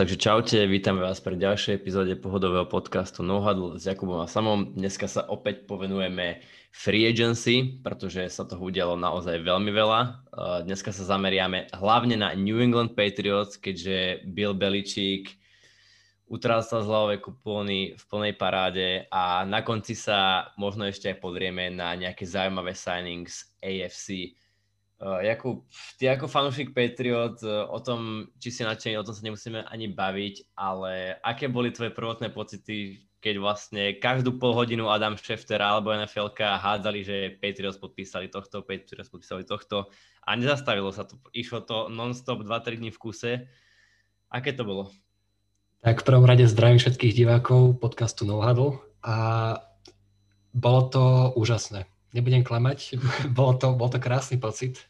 Takže čaute, vítame vás pri ďalšej epizóde pohodového podcastu No Huddle s Jakubom a Samom. Dneska sa opäť povenujeme free agency, pretože sa toho udialo naozaj veľmi veľa. Dneska sa zameriame hlavne na New England Patriots, keďže Bill Belichick utrácal z hlavové kupóny v plnej paráde a na konci sa možno ešte aj podrieme na nejaké zaujímavé signings AFC. Jakub, ty ako fanúšik Patriot, uh, o tom, či si nadšený, o tom sa nemusíme ani baviť, ale aké boli tvoje prvotné pocity, keď vlastne každú pol hodinu Adam Schefter alebo NFL hádzali, že Patriots podpísali tohto, Patriots podpísali tohto a nezastavilo sa to. Išlo to non-stop 2-3 dní v kuse. Aké to bolo? Tak v prvom rade zdravím všetkých divákov podcastu No Huddle a bolo to úžasné. Nebudem klamať, bol to, bol to krásny pocit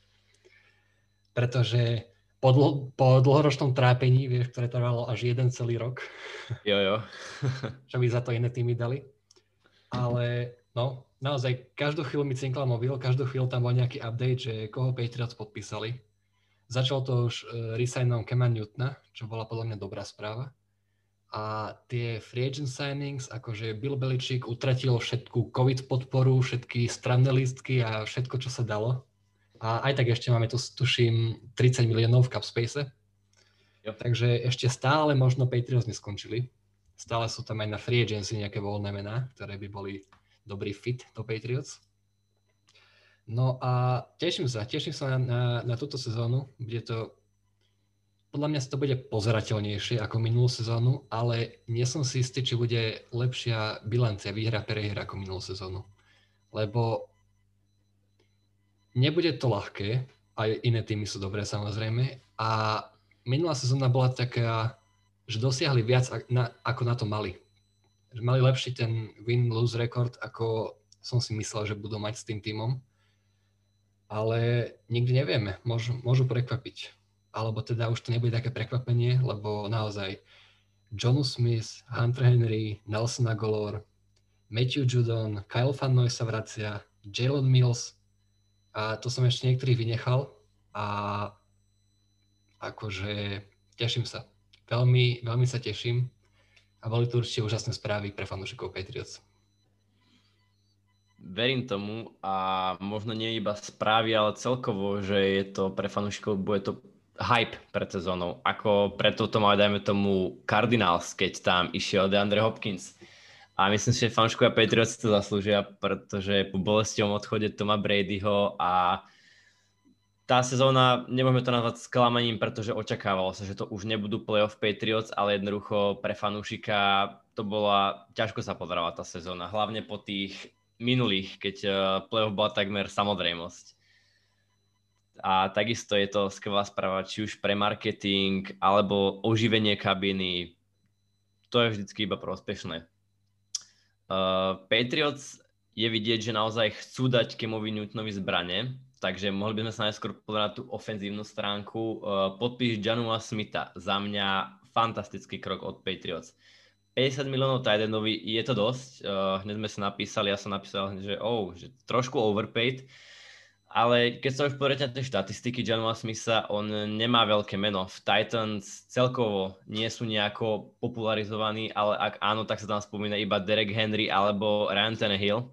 pretože po, dlho, po dlhoročnom trápení, vieš, ktoré trvalo až jeden celý rok, jo, jo. čo by za to iné týmy dali. Ale no, naozaj, každú chvíľu mi cinkla mobil, každú chvíľu tam bol nejaký update, že koho Patriots podpísali. Začal to už uh, resignom Kema Newtona, čo bola podľa mňa dobrá správa. A tie free agent signings, akože Bill Belichick utratil všetku COVID podporu, všetky stranné lístky a všetko, čo sa dalo a aj tak ešte máme tu, tuším, 30 miliónov v Capspace. Jo. Takže ešte stále možno Patriots neskončili. Stále sú tam aj na free agency nejaké voľné mená, ktoré by boli dobrý fit do Patriots. No a teším sa, teším sa na, na, na túto sezónu. Bude to, podľa mňa to bude pozerateľnejšie ako minulú sezónu, ale nie som si istý, či bude lepšia bilancia výhra prehra ako minulú sezónu. Lebo Nebude to ľahké, aj iné týmy sú dobré samozrejme. A minulá sezóna bola taká, že dosiahli viac ako na to mali. Mali lepší ten win-lose rekord, ako som si myslel, že budú mať s tým týmom. Ale nikdy nevieme, môžu, môžu prekvapiť. Alebo teda už to nebude také prekvapenie, lebo naozaj Jonu Smith, Hunter Henry, Nelson Agolor, Matthew Judon, Kyle Van Noy sa vracia, Jalen Mills, a to som ešte niektorých vynechal a akože teším sa. Veľmi, veľmi sa teším a boli to určite úžasné správy pre fanúšikov Patriots. Verím tomu a možno nie iba správy, ale celkovo, že je to pre fanúšikov, bude to hype pred sezónou. Ako preto to mal, dajme tomu, Cardinals, keď tam išiel DeAndre Hopkins a myslím si, že fanškovia Patriots to zaslúžia, pretože po bolestivom odchode Toma Bradyho a tá sezóna, nemôžeme to nazvať sklamaním, pretože očakávalo sa, že to už nebudú playoff Patriots, ale jednoducho pre fanúšika to bola, ťažko sa podarala tá sezóna, hlavne po tých minulých, keď eh, playoff bola takmer samozrejmosť. A takisto je to skvelá správa, či už pre marketing, alebo oživenie kabiny. To je vždycky iba prospešné. Uh, Patriots je vidieť, že naozaj chcú dať Kemovi Newtonovi zbrane, takže mohli by sme sa najskôr pozrieť na tú ofenzívnu stránku. Podpíš Janua Smitha, za mňa fantastický krok od Patriots. 50 miliónov Tidendovi je to dosť, uh, hneď sme sa napísali, ja som napísal, že, oh, že trošku overpaid, ale keď sa už pozriete na tie štatistiky Janua Smitha, on nemá veľké meno. V Titans celkovo nie sú nejako popularizovaní, ale ak áno, tak sa tam spomína iba Derek Henry alebo Ryan Tannehill.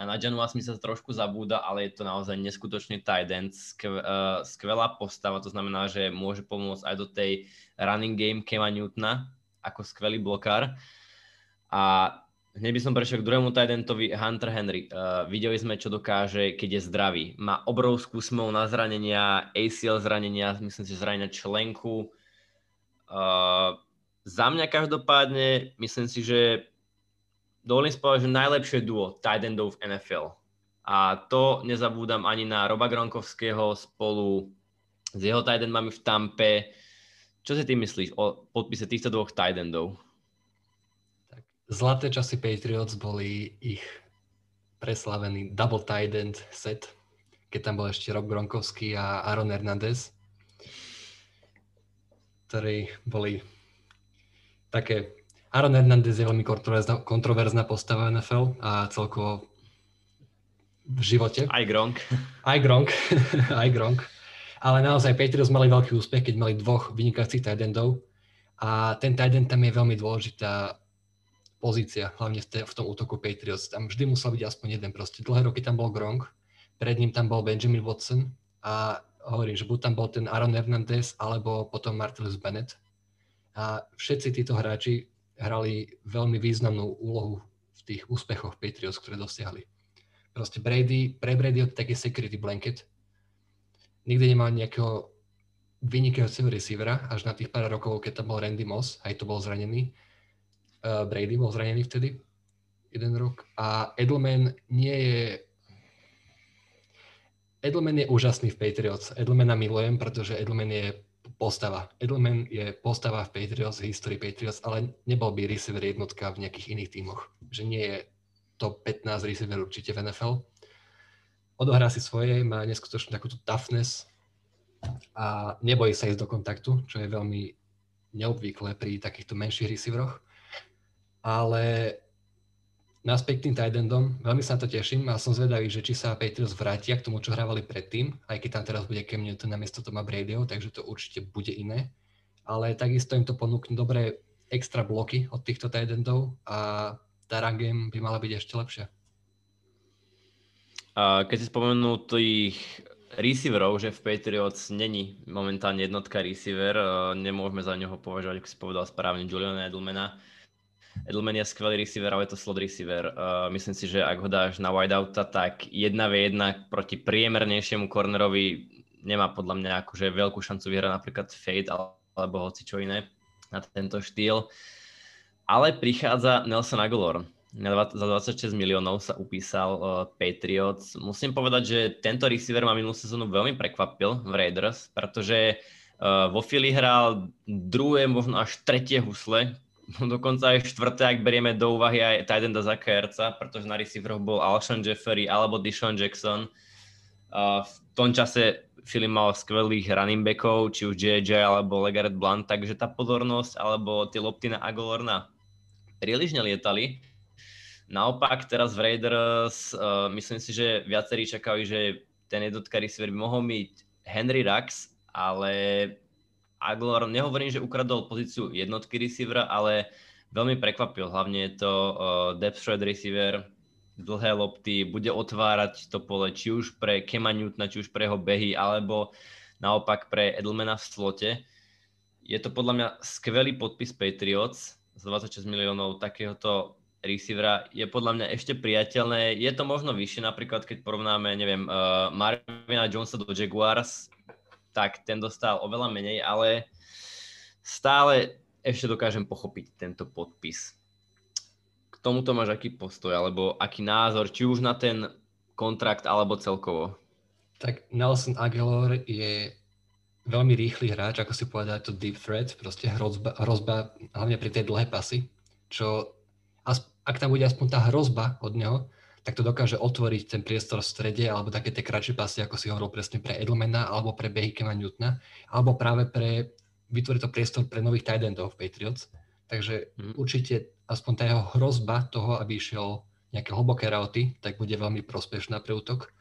A na Janua Smitha sa trošku zabúda, ale je to naozaj neskutočný tight end, uh, skvelá postava, to znamená, že môže pomôcť aj do tej running game Kema Newtona ako skvelý blokár. A Hneď by som prešiel k druhému tajdentovi Hunter Henry. Uh, videli sme, čo dokáže, keď je zdravý. Má obrovskú smol na zranenia, ACL zranenia, myslím si, zranenia členku. Uh, za mňa každopádne, myslím si, že dovolím spovedať, že najlepšie duo tight endov v NFL. A to nezabúdam ani na Roba Gronkovského spolu s jeho tight endami v Tampe. Čo si ty myslíš o podpise týchto dvoch tight endov? Zlaté časy Patriots boli ich preslavený double tight end set, keď tam bol ešte Rob Gronkowski a Aaron Hernandez, ktorí boli také... Aaron Hernandez je veľmi kontroverzná, kontroverzná postava NFL a celkovo v živote. Aj Gronk. Aj Gronk, aj Gronk. Ale naozaj Patriots mali veľký úspech, keď mali dvoch vynikajúcich tight endov A ten tight end tam je veľmi dôležitá pozícia, hlavne v, te, v tom útoku Patriots. Tam vždy musel byť aspoň jeden proste. Dlhé roky tam bol Gronk, pred ním tam bol Benjamin Watson a hovorím, že buď tam bol ten Aaron Hernandez, alebo potom Martellus Bennett. A všetci títo hráči hrali veľmi významnú úlohu v tých úspechoch Patriots, ktoré dosiahli. Proste Brady, pre Brady je taký security blanket. Nikdy nemal nejakého vynikajúceho receivera, až na tých pár rokov, keď tam bol Randy Moss, aj to bol zranený. Uh, Brady bol zranený vtedy, jeden rok. A Edelman nie je Edelman je úžasný v Patriots. Edelmana milujem, pretože Edelman je postava. Edelman je postava v Patriots, v histórii Patriots, ale nebol by receiver jednotka v nejakých iných tímoch. Že nie je top 15 receiver určite v NFL. Odohrá si svoje, má neskutočnú takúto toughness a nebojí sa ísť do kontaktu, čo je veľmi neobvyklé pri takýchto menších receiveroch. Ale naspäť k tým tight. Veľmi sa na to teším a som zvedavý, že či sa Patriots vrátia k tomu, čo hrávali predtým, aj keď tam teraz bude Cam Newton namiesto Toma Bradyho, takže to určite bude iné. Ale takisto im to ponúkne dobré extra bloky od týchto tight a tá run game by mala byť ešte lepšia. A keď si spomenul tých receiverov, že v Patriots není momentálne jednotka receiver, nemôžeme za neho považovať, ako si povedal správne, Juliana Edelmana, Edelman je skvelý receiver, ale je to slot receiver. Uh, myslím si, že ak ho dáš na wideouta, tak jedna v jedna proti priemernejšiemu cornerovi nemá podľa mňa akože veľkú šancu vyhrať napríklad fade alebo hoci čo iné na tento štýl. Ale prichádza Nelson Aguilar. Za 26 miliónov sa upísal uh, Patriots. Musím povedať, že tento receiver ma minulú sezónu veľmi prekvapil v Raiders, pretože uh, vo Philly hral druhé, možno až tretie husle, dokonca aj štvrté, ak berieme do úvahy aj Tidenda Zakerca, pretože na receiveroch bol Alshon Jeffery alebo Dishon Jackson. Uh, v tom čase Philly mal skvelých running backov, či už JJ alebo Legaret Blunt, takže tá pozornosť alebo tie lopty na Agolorna príliš nelietali. Naopak teraz v Raiders uh, myslím si, že viacerí čakali, že ten jednotka receiver by mohol byť Henry Rux, ale Aguilar, nehovorím, že ukradol pozíciu jednotky receivera, ale veľmi prekvapil. Hlavne je to uh, depth threat receiver, dlhé lopty, bude otvárať to pole či už pre Kema Newtona, či už pre jeho behy, alebo naopak pre Edelmana v slote. Je to podľa mňa skvelý podpis Patriots z 26 miliónov takéhoto receivera je podľa mňa ešte priateľné. Je to možno vyššie, napríklad keď porovnáme, neviem, uh, Marvina Jonesa do Jaguars, tak ten dostal oveľa menej, ale stále ešte dokážem pochopiť tento podpis. K tomuto máš aký postoj, alebo aký názor, či už na ten kontrakt, alebo celkovo? Tak Nelson Aguilar je veľmi rýchly hráč, ako si povedal, to deep threat, proste hrozba, hrozba hlavne pri tej dlhé pasy, čo ak tam bude aspoň tá hrozba od neho, tak to dokáže otvoriť ten priestor v strede alebo také tie kratšie pasy, ako si hovoril presne pre Edelmana alebo pre Behikema Newtona, alebo práve pre vytvoriť to priestor pre nových tight endov v Patriots. Takže mm. určite aspoň tá jeho hrozba toho, aby išiel nejaké hlboké rauty, tak bude veľmi prospešná pre útok.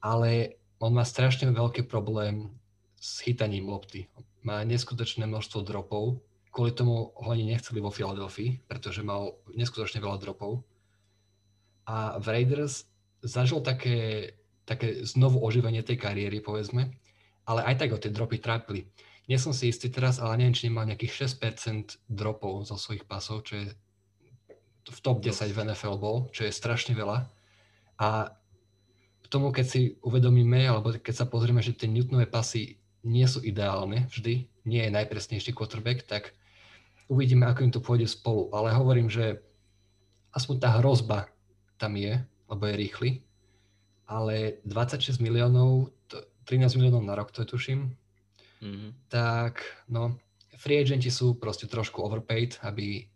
Ale on má strašne veľký problém s chytaním lopty. Má neskutočné množstvo dropov, kvôli tomu ho ani nechceli vo Filadelfii, pretože mal neskutočne veľa dropov a v Raiders zažil také, také znovu oživenie tej kariéry, povedzme, ale aj tak ho tie dropy trápili. Nie som si istý teraz, ale neviem, či nemal nejakých 6% dropov zo svojich pasov, čo je v top 10 v NFL bol, čo je strašne veľa. A k tomu, keď si uvedomíme, alebo keď sa pozrieme, že tie Newtonové pasy nie sú ideálne vždy, nie je najpresnejší quarterback, tak uvidíme, ako im to pôjde spolu. Ale hovorím, že aspoň tá hrozba tam je, lebo je rýchly, ale 26 miliónov, 13 miliónov na rok to je tuším, mm-hmm. tak no, free agenti sú proste trošku overpaid, aby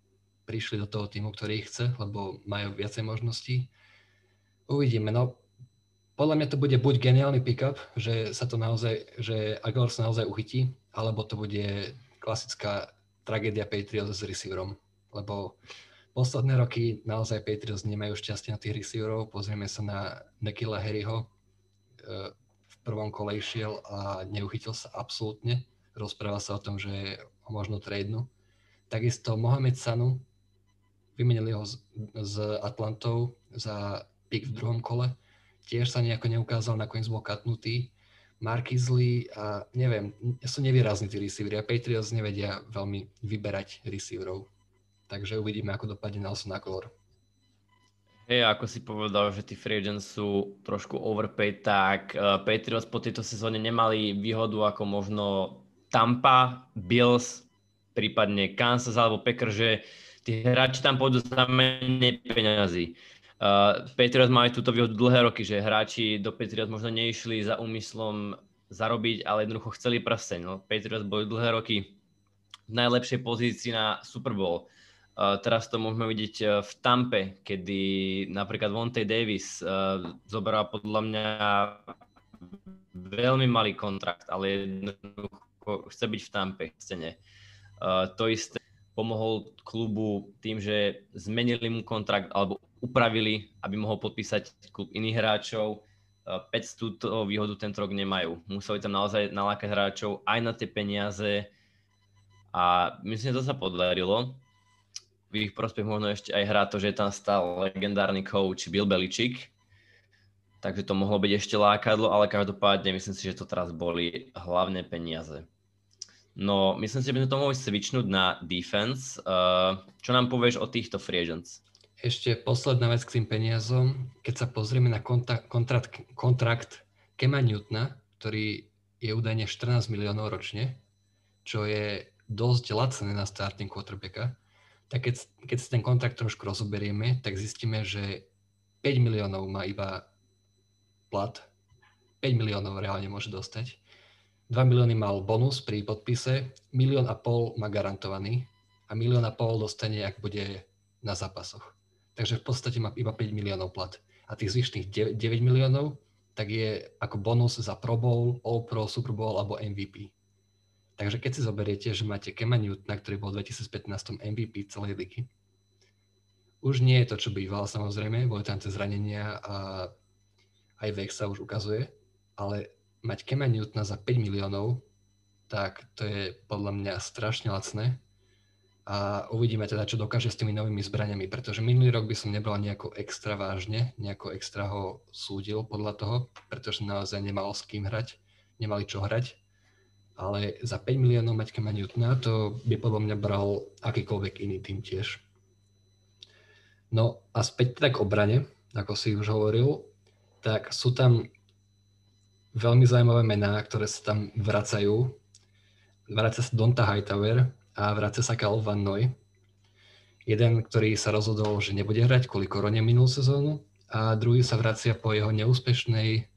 prišli do toho týmu, ktorý ich chce, lebo majú viacej možností. Uvidíme, no podľa mňa to bude buď geniálny pickup, že sa to naozaj, že Aguilar sa naozaj uchytí, alebo to bude klasická tragédia Patriots s receiverom, lebo Posledné roky naozaj Patriots nemajú šťastie na tých receiverov. Pozrieme sa na Nekila Harryho. E, v prvom kole išiel a neuchytil sa absolútne. Rozpráva sa o tom, že ho možno tradenú. Takisto Mohamed Sanu, vymenili ho z Atlantou za pick v druhom kole. Tiež sa nejako neukázal, nakoniec bol katnutý. Markizli a neviem, sú nevýrazní tí receivery a Patriots nevedia veľmi vyberať receiverov. Takže uvidíme, ako dopadne Nelson kolor. Hej, ako si povedal, že tí free agents sú trošku overpaid, tak uh, Patriots po tejto sezóne nemali výhodu ako možno Tampa, Bills, prípadne Kansas alebo Packers, že tí hráči tam pôjdu za menej peňazí. Uh, Patriots majú túto výhodu dlhé roky, že hráči do Patriots možno neišli za úmyslom zarobiť, ale jednoducho chceli prsteň. No, Patriots boli dlhé roky v najlepšej pozícii na Super Bowl. Uh, teraz to môžeme vidieť uh, v Tampe, kedy napríklad Vontae Davis uh, zobral podľa mňa veľmi malý kontrakt, ale jednoducho chce byť v Tampe, chce. Uh, to isté pomohol klubu tým, že zmenili mu kontrakt alebo upravili, aby mohol podpísať klub iných hráčov. Pets túto výhodu tento rok nemajú. Museli tam naozaj nalákať hráčov aj na tie peniaze a myslím, že to sa podarilo v ich prospech možno ešte aj hrá to, že tam stal legendárny coach Bill Belichick, takže to mohlo byť ešte lákadlo, ale každopádne myslím si, že to teraz boli hlavné peniaze. No, myslím si, že by sme to mohli switchnúť na defense. Uh, čo nám povieš o týchto free agents? Ešte posledná vec k tým peniazom. Keď sa pozrieme na kontrakt, kontrakt, kontrakt Kema Newtona, ktorý je údajne 14 miliónov ročne, čo je dosť lacné na starting quarterbacka, tak keď, keď si ten kontrakt trošku rozoberieme, tak zistíme, že 5 miliónov má iba plat, 5 miliónov reálne môže dostať, 2 milióny mal bonus pri podpise, milión a pol má garantovaný a milión a pol dostane, ak bude na zápasoch. Takže v podstate má iba 5 miliónov plat. A tých zvyšných 9 miliónov tak je ako bonus za Pro Bowl, All Pro, Super Bowl alebo MVP. Takže keď si zoberiete, že máte Kema Newtona, ktorý bol v 2015 MVP celej ligy, už nie je to, čo býval samozrejme, boli tam tie zranenia a aj vek sa už ukazuje, ale mať Kema Newtona za 5 miliónov, tak to je podľa mňa strašne lacné. A uvidíme teda, čo dokáže s tými novými zbraniami, pretože minulý rok by som nebral nejako extra vážne, nejako extra ho súdil podľa toho, pretože naozaj nemal s kým hrať, nemali čo hrať ale za 5 miliónov mať Kema Newtona, to by podľa mňa bral akýkoľvek iný tým tiež. No a späť teda k obrane, ako si už hovoril, tak sú tam veľmi zaujímavé mená, ktoré sa tam vracajú. Vracia sa Donta Hightower a vracia sa Cal Van Noy. Jeden, ktorý sa rozhodol, že nebude hrať kvôli korone minulú sezónu a druhý sa vracia po jeho neúspešnej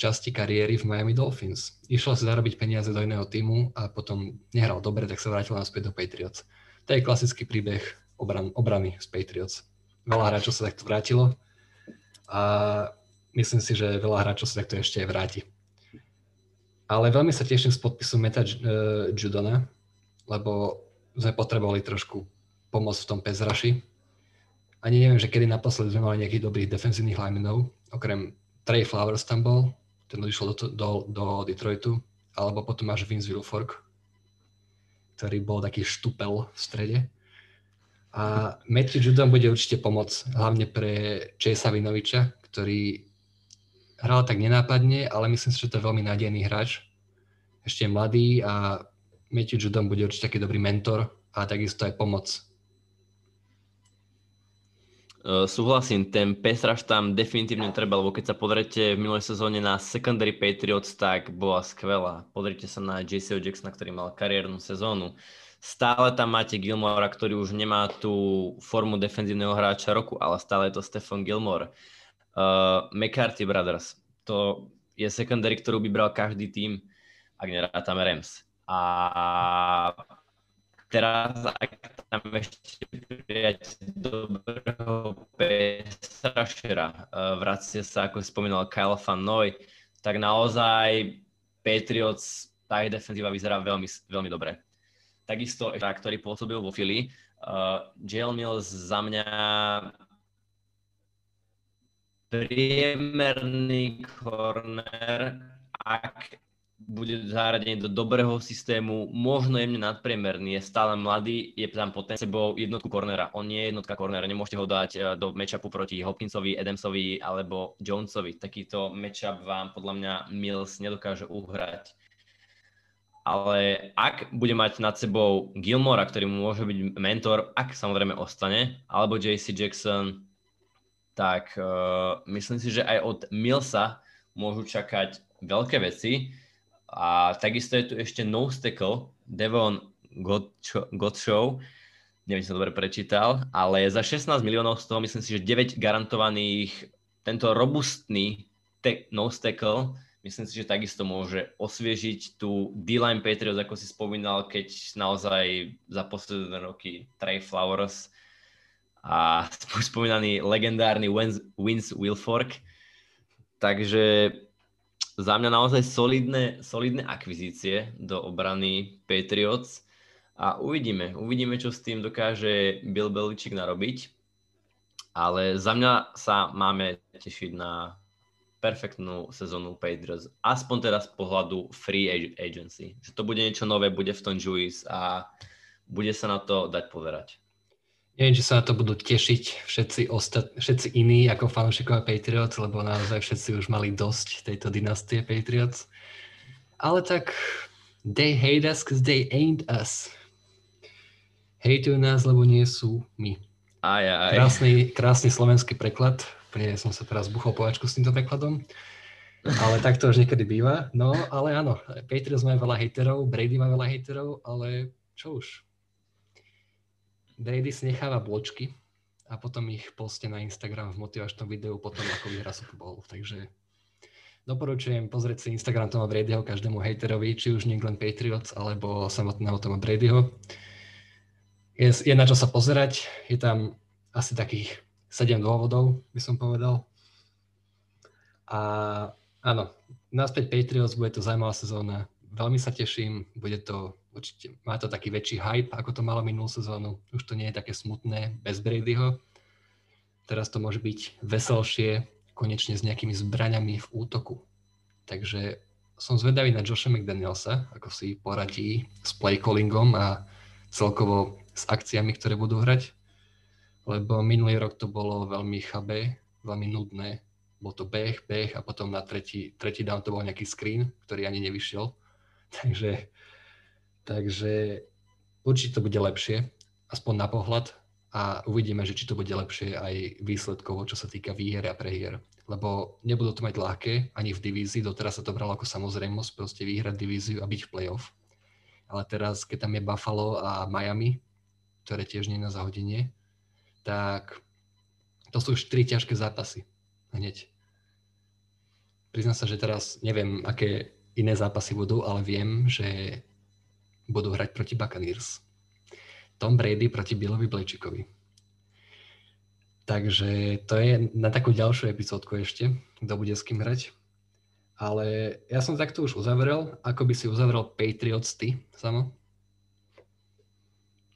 časti kariéry v Miami Dolphins. Išiel si zarobiť peniaze do iného týmu a potom nehral dobre, tak sa vrátil naspäť do Patriots. To je klasický príbeh obran, obrany z Patriots. Veľa hráčov sa takto vrátilo a myslím si, že veľa hráčov sa takto ešte aj vráti. Ale veľmi sa teším z podpisu Meta uh, Judona, lebo sme potrebovali trošku pomoc v tom pezraši. Ani neviem, že kedy naposledy sme mali nejakých dobrých defenzívnych linemenov, okrem Trey Flowers tam bol, ten odišiel do, do, do Detroitu, alebo potom máš Vince Wilfork, ktorý bol taký štupel v strede. A Matthew Judon bude určite pomoc, hlavne pre Chase Vinoviča, ktorý hral tak nenápadne, ale myslím si, že to je veľmi nádejný hráč. Ešte je mladý a Matthew Judon bude určite taký dobrý mentor a takisto aj pomoc Uh, súhlasím, ten pesraž tam definitívne treba, lebo keď sa pozrite v minulej sezóne na secondary Patriots, tak bola skvelá. Pozrite sa na JCO Jacksona, ktorý mal kariérnu sezónu. Stále tam máte Gilmora, ktorý už nemá tú formu defenzívneho hráča roku, ale stále je to Stefan Gilmore. Uh, McCarthy Brothers, to je secondary, ktorú by bral každý tým, ak nerátame Rams. A teraz, ak tam ešte prijať dobrého Pestrašera, eh, vracia sa, ako spomínal Kyle Van Noy, tak naozaj Patriots, tá ich defenzíva vyzerá veľmi, veľmi dobre. Takisto, ktorý pôsobil vo Philly, uh, Jalen Mills za mňa priemerný corner, ak bude zaradený do dobrého systému, možno jemne nadpriemerný, je stále mladý, je tam pod sebou jednotku cornera. On nie je jednotka cornera, nemôžete ho dať eh, do matchupu proti Hopkinsovi, Adamsovi alebo Jonesovi. Takýto matchup vám podľa mňa Mills nedokáže uhrať. Ale ak bude mať nad sebou Gilmora, ktorý mu môže byť mentor, ak samozrejme ostane, alebo JC Jackson, tak uh, myslím si, že aj od Millsa môžu čakať veľké veci a takisto je tu ešte nose tackle, Devon Gottschall, neviem, či som dobre prečítal, ale za 16 miliónov z toho myslím si, že 9 garantovaných, tento robustný te- nose tackle, myslím si, že takisto môže osviežiť tú D-line Patriots, ako si spomínal, keď naozaj za posledné roky Trey Flowers a spomínaný legendárny Vince Wilfork. Takže za mňa naozaj solidné, solidné akvizície do obrany Patriots a uvidíme, uvidíme, čo s tým dokáže Bill Belichick narobiť. Ale za mňa sa máme tešiť na perfektnú sezónu Patriots, aspoň teraz z pohľadu free agency. Že to bude niečo nové, bude v tom juice a bude sa na to dať pozerať. Neviem, či sa na to budú tešiť všetci, ostat, všetci iní ako fanúšikovia Patriots, lebo naozaj všetci už mali dosť tejto dynastie Patriots. Ale tak they hate us because they ain't us. Hejtujú nás, lebo nie sú my. Aj, aj. Krásny, krásny slovenský preklad. Úplne som sa teraz buchol povačku s týmto prekladom. Ale tak to už niekedy býva. No, ale áno, Patriots majú veľa hejterov, Brady má veľa hejterov, ale čo už, Si necháva bločky a potom ich poste na Instagram v motivačnom videu potom, ako vyhrá Super Bowl. Takže doporučujem pozrieť si Instagram Toma Bradyho každému hejterovi, či už nie len Patriots, alebo samotného Toma Bradyho. Je, je na čo sa pozerať, je tam asi takých 7 dôvodov, by som povedal. A áno, naspäť Patriots, bude to zaujímavá sezóna. Veľmi sa teším, bude to určite má to taký väčší hype, ako to malo minulú sezónu. Už to nie je také smutné bez Bradyho. Teraz to môže byť veselšie, konečne s nejakými zbraňami v útoku. Takže som zvedavý na Josha McDanielsa, ako si poradí s playcallingom a celkovo s akciami, ktoré budú hrať. Lebo minulý rok to bolo veľmi chabé, veľmi nudné. Bol to beh, beh a potom na tretí, tretí down to bol nejaký screen, ktorý ani nevyšiel. Takže Takže určite to bude lepšie, aspoň na pohľad a uvidíme, že či to bude lepšie aj výsledkovo, čo sa týka výher a prehier. Lebo nebudú to mať ľahké ani v divízii, doteraz sa to bralo ako samozrejmosť, proste vyhrať divíziu a byť v playoff. Ale teraz, keď tam je Buffalo a Miami, ktoré tiež nie na zahodenie, tak to sú už tri ťažké zápasy hneď. Priznám sa, že teraz neviem, aké iné zápasy budú, ale viem, že budú hrať proti Buccaneers. Tom Brady proti Billovi Blečikovi. Takže to je na takú ďalšiu epizódku ešte, kto bude s kým hrať. Ale ja som takto už uzavrel. Ako by si uzavrel Patriots ty, Samo?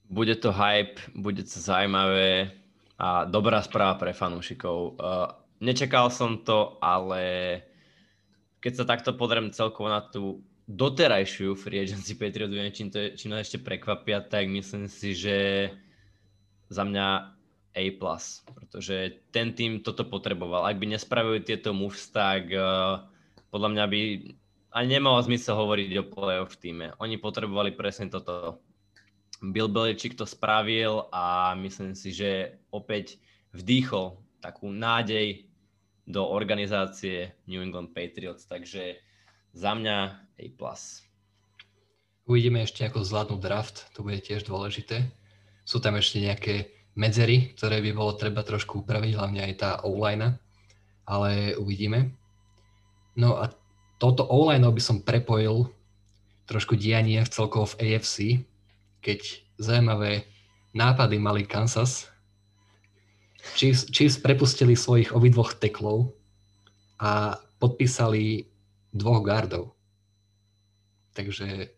Bude to hype, bude to zaujímavé a dobrá správa pre fanúšikov. Uh, nečakal som to, ale keď sa takto podriem celkovo na tú doterajšiu free agency Patriots, neviem, čím, to je, čím nás ešte prekvapia, tak myslím si, že za mňa A+, pretože ten tým toto potreboval. Ak by nespravili tieto moves, tak uh, podľa mňa by ani nemalo zmysel hovoriť o playoff týme. Oni potrebovali presne toto. Bill Belichick to spravil a myslím si, že opäť vdýchol takú nádej do organizácie New England Patriots, takže za mňa A+. Uvidíme ešte, ako zvládnu draft, to bude tiež dôležité. Sú tam ešte nejaké medzery, ktoré by bolo treba trošku upraviť, hlavne aj tá online, ale uvidíme. No a toto online by som prepojil trošku dianie v celkovo v AFC, keď zaujímavé nápady mali Kansas. Chiefs, Chiefs prepustili svojich obidvoch teklov a podpísali dvoch gardov. Takže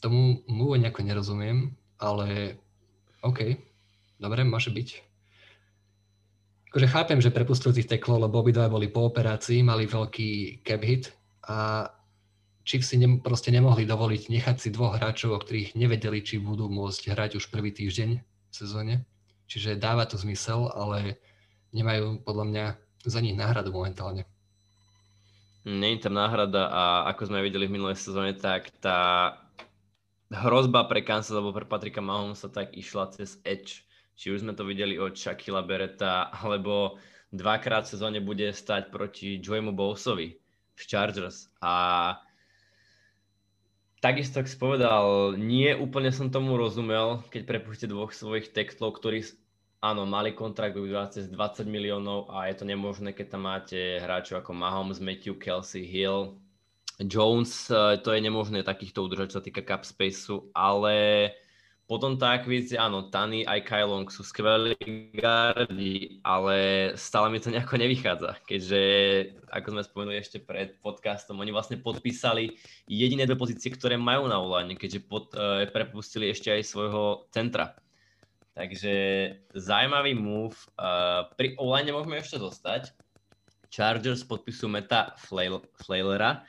tomu mu nejako nerozumiem, ale OK, dobre, môže byť. Akože chápem, že prepustil tých teklov, lebo obidva boli po operácii, mali veľký cap hit a Chiefs si ne, proste nemohli dovoliť nechať si dvoch hráčov, o ktorých nevedeli, či budú môcť hrať už prvý týždeň v sezóne. Čiže dáva to zmysel, ale nemajú podľa mňa za nich náhradu momentálne. Není tam náhrada a ako sme videli v minulej sezóne, tak tá hrozba pre Kansas alebo pre Patrika Mahomesa tak išla cez edge. Či už sme to videli od Shaquilla Beretta, alebo dvakrát v sezóne bude stať proti Joeymu Bowsovi v Chargers. A takisto, ak si povedal, nie úplne som tomu rozumel, keď prepustíte dvoch svojich tektlov, ktorí áno, mali kontrakt cez 20 miliónov a je to nemožné, keď tam máte hráčov ako Mahomes, Matthew, Kelsey, Hill, Jones, eh, to je nemožné takýchto udržať, čo sa týka cap spaceu, ale potom tá akvízia, áno, Tany aj Kylong sú skvelí gardi, ale stále mi to nejako nevychádza, keďže, ako sme spomenuli ešte pred podcastom, oni vlastne podpísali jediné dve pozície, ktoré majú na online, keďže pod, e, prepustili ešte aj svojho centra. Takže zaujímavý move. Uh, pri online môžeme ešte zostať. Chargers podpisujú Meta Flailera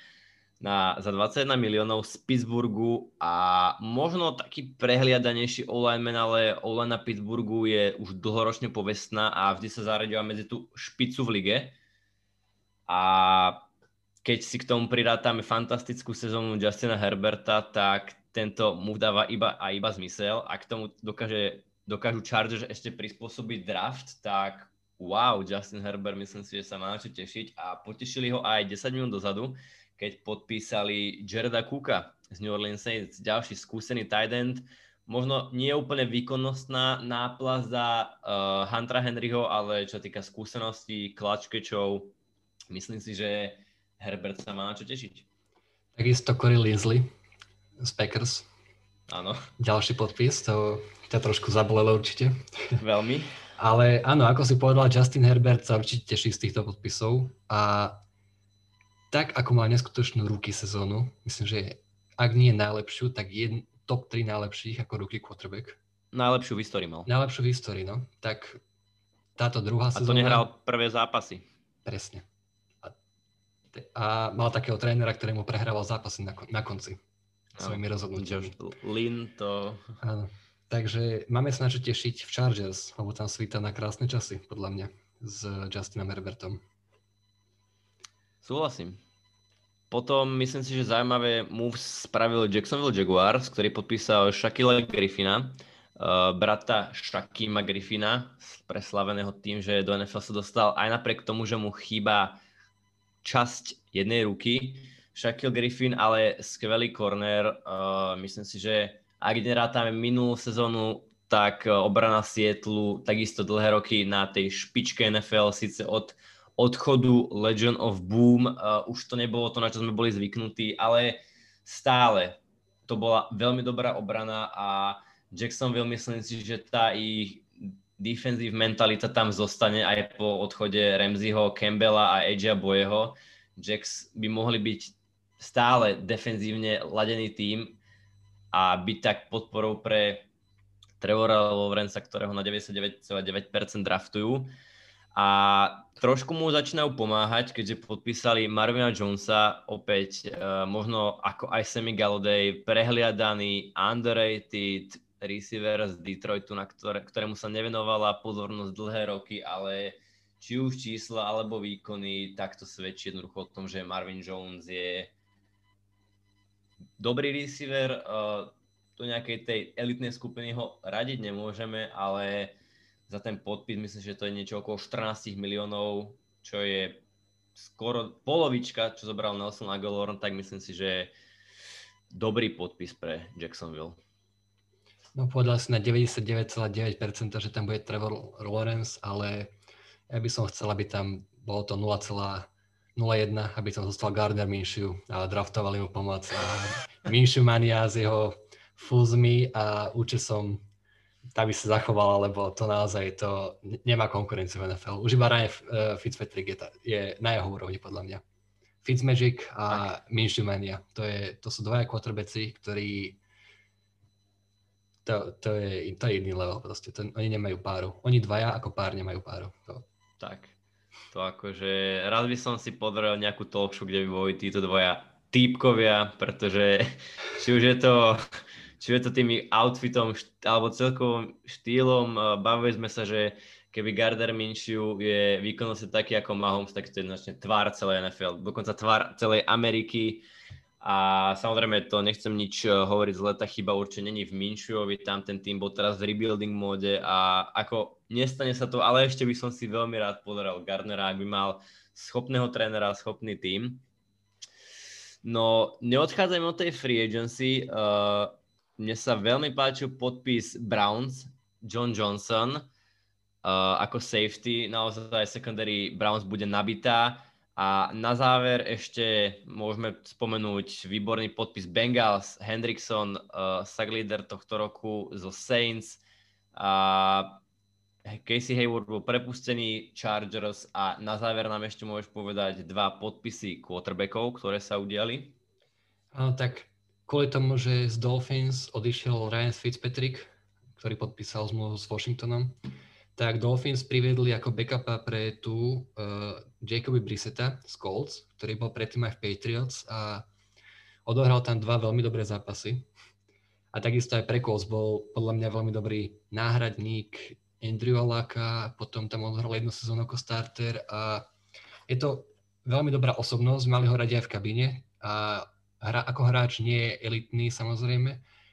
na, za 21 miliónov z Pittsburghu a možno taký prehliadanejší online man, ale online na Pittsburghu je už dlhoročne povestná a vždy sa zaradila medzi tú špicu v lige. A keď si k tomu prirátame fantastickú sezónu Justina Herberta, tak tento mu dáva iba a iba zmysel. A k tomu dokáže dokážu Chargers ešte prispôsobiť draft, tak wow, Justin Herbert myslím si, že sa má čo tešiť a potešili ho aj 10 minút dozadu, keď podpísali Jareda Cooka z New Orleans Saints, ďalší skúsený tight end, možno nie úplne výkonnostná náplas za uh, Huntera Henryho, ale čo týka skúseností, klačkečov, myslím si, že Herbert sa má na čo tešiť. Takisto Corey Linsley z Packers. Áno. Ďalší podpis, to ťa trošku zabolelo určite. Veľmi. Ale áno, ako si povedal, Justin Herbert sa určite teší z týchto podpisov a tak ako má neskutočnú ruky sezónu, myslím, že ak nie najlepšiu, tak je top 3 najlepších ako ruky quarterback. Najlepšiu v histórii mal. Najlepšiu v histórii, no. Tak táto druhá sezóna... A to nehral prvé zápasy. Presne. A, a mal takého trénera, ktorému prehrával zápasy na, na konci svojimi rozhodnutiami. Lin to... Áno. Takže máme sa na čo tešiť v Chargers, lebo tam svíta na krásne časy, podľa mňa, s Justinom Herbertom. Súhlasím. Potom myslím si, že zaujímavé move spravil Jacksonville Jaguars, ktorý podpísal Shaquilla Griffina, uh, brata Shakima Griffina, preslaveného tým, že do NFL sa dostal aj napriek tomu, že mu chýba časť jednej ruky. Shaquille Griffin, ale skvelý corner. Uh, myslím si, že ak nerátame minulú sezónu, tak e, obrana Sietlu takisto dlhé roky na tej špičke NFL, síce od odchodu Legend of Boom, uh, už to nebolo to, na čo sme boli zvyknutí, ale stále to bola veľmi dobrá obrana a Jacksonville myslím si, že tá ich defensive mentalita tam zostane aj po odchode Ramseyho, Campbella a Edgea Boyeho. Jacks by mohli byť stále defenzívne ladený tým a byť tak podporou pre Trevora Lawrencea, ktorého na 99,9% draftujú. A trošku mu začínajú pomáhať, keďže podpísali Marvina Jonesa, opäť uh, možno ako aj Sammy Galladay, prehliadaný, underrated receiver z Detroitu, na ktoré, ktorému sa nevenovala pozornosť dlhé roky, ale či už čísla alebo výkony, tak to svedčí jednoducho o tom, že Marvin Jones je dobrý receiver, uh, do nejakej tej elitnej skupiny ho radiť nemôžeme, ale za ten podpis myslím, že to je niečo okolo 14 miliónov, čo je skoro polovička, čo zobral Nelson Aguilar, tak myslím si, že je dobrý podpis pre Jacksonville. No povedal si na 99,9%, že tam bude Trevor Lawrence, ale ja by som chcel, aby tam bolo to 0,01, aby tam zostal Gardner Minshew a draftovali mu pomoc a Minshew mania s jeho fúzmi a účesom tá by sa zachovala, lebo to naozaj to nemá konkurenciu v NFL. Už iba Ryan uh, Fitzpatrick je, ta, je na jeho úrovni podľa mňa. Fitzmagic a Minshew Mania. To, je, to sú dvaja quarterbacki, ktorí to, to, je, to je iný level proste. To, oni nemajú páru. Oni dvaja ako pár nemajú páru. To. Tak. To akože, raz by som si pozrel nejakú talk kde by boli títo dvoja týpkovia, pretože či už je to, či je to tými outfitom alebo celkovým štýlom, bavili sme sa, že keby Gardner Minshew je výkonnosť taký ako Mahomes, tak to je jednoznačne tvár celej NFL, dokonca tvár celej Ameriky. A samozrejme to nechcem nič eh, hovoriť zle, tá chyba určite není v Minšuovi, tam ten tým bol teraz v rebuilding móde a ako nestane sa to, ale ešte by som si veľmi rád pozeral Gardnera, ak by mal schopného trénera, schopný tým. No, neodchádzajme od tej free agency. Uh, mne sa veľmi páčil podpis Browns, John Johnson, uh, ako safety. Naozaj secondary Browns bude nabitá. A na záver ešte môžeme spomenúť výborný podpis Bengals, Hendrickson, uh, saglíder tohto roku zo Saints. A Casey Hayward bol prepustený Chargers a na záver nám ešte môžeš povedať dva podpisy quarterbackov, ktoré sa udiali. Áno, tak kvôli tomu, že z Dolphins odišiel Ryan Fitzpatrick, ktorý podpísal zmluvu s Washingtonom, tak Dolphins priviedli ako backupa pre tú uh, Jacoby Brissetta z Colts, ktorý bol predtým aj v Patriots a odohral tam dva veľmi dobré zápasy. A takisto aj pre Colts bol podľa mňa veľmi dobrý náhradník Andrew Alaka, potom tam odohral jednu sezónu ako starter a je to veľmi dobrá osobnosť, mali ho radi aj v kabíne a hra, ako hráč nie je elitný samozrejme,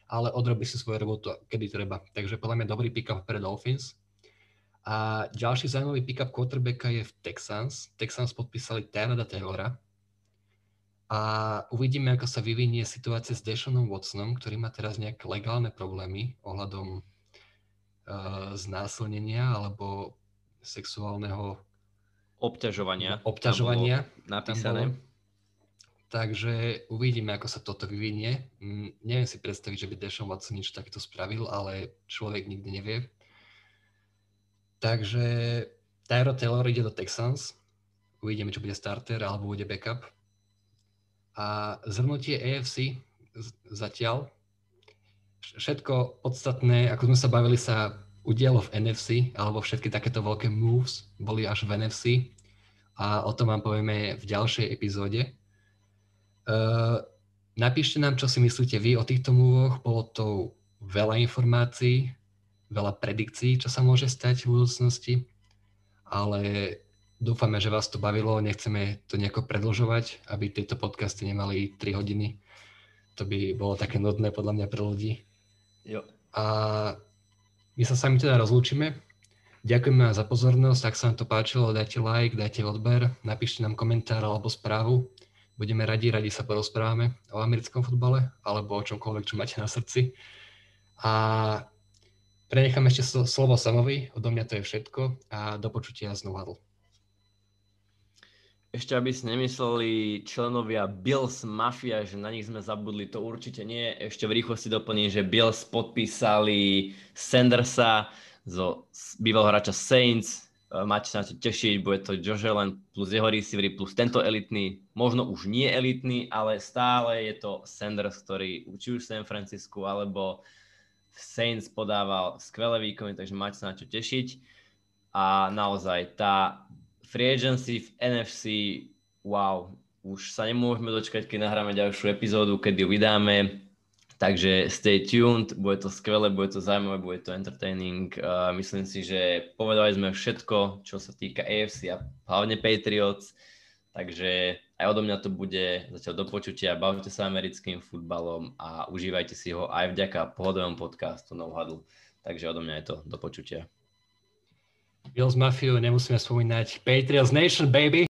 ale odrobí si svoju robotu, kedy treba. Takže podľa mňa dobrý pick-up pre Dolphins. A ďalší zaujímavý pick-up quarterbacka je v Texans. Texans podpísali Tyrada Taylora. A uvidíme, ako sa vyvinie situácia s Deshanom Watsonom, ktorý má teraz nejaké legálne problémy ohľadom znásilnenia alebo sexuálneho obťažovania. Obťažovania. Napísané. Takže uvidíme, ako sa toto vyvinie. Mm, neviem si predstaviť, že by Deshaun Watson niečo takéto spravil, ale človek nikdy nevie. Takže Tyro Taylor ide do Texans. Uvidíme, čo bude starter alebo bude backup. A zhrnutie AFC zatiaľ. Všetko podstatné, ako sme sa bavili, sa udialo v NFC, alebo všetky takéto veľké moves boli až v NFC. A o tom vám povieme v ďalšej epizóde. Uh, napíšte nám, čo si myslíte vy o týchto movoch. Bolo to veľa informácií, veľa predikcií, čo sa môže stať v budúcnosti, ale dúfame, že vás to bavilo, nechceme to nejako predlžovať, aby tieto podcasty nemali 3 hodiny. To by bolo také nudné podľa mňa pre ľudí. Jo. A my sa sami teda rozlúčime. Ďakujeme za pozornosť, ak sa vám to páčilo, dajte like, dajte odber, napíšte nám komentár alebo správu. Budeme radi, radi sa porozprávame o americkom futbale alebo o čomkoľvek, čo máte na srdci. A Prenechám ešte slovo Samovi, odo mňa to je všetko a do počutia z. Ešte aby si nemysleli členovia Bills Mafia, že na nich sme zabudli, to určite nie. Ešte v rýchlosti doplním, že Bills podpísali Sandersa zo bývalého hráča Saints. E, máte sa na to tešiť, bude to Josh Allen plus jeho receivery plus tento elitný, možno už nie elitný, ale stále je to Sanders, ktorý či už v San Francisco alebo Saints podával skvelé výkony, takže máte sa na čo tešiť. A naozaj tá free agency v NFC, wow, už sa nemôžeme dočkať, keď nahráme ďalšiu epizódu, kedy ju vydáme. Takže stay tuned, bude to skvelé, bude to zaujímavé, bude to entertaining. Uh, myslím si, že povedali sme všetko, čo sa týka AFC a hlavne Patriots. Takže aj odo mňa to bude zatiaľ do počutia. Bavte sa americkým futbalom a užívajte si ho aj vďaka pohodovom podcastu No Huddle. Takže odo mňa je to do počutia. Bills Mafia, nemusíme spomínať Patriots Nation, baby!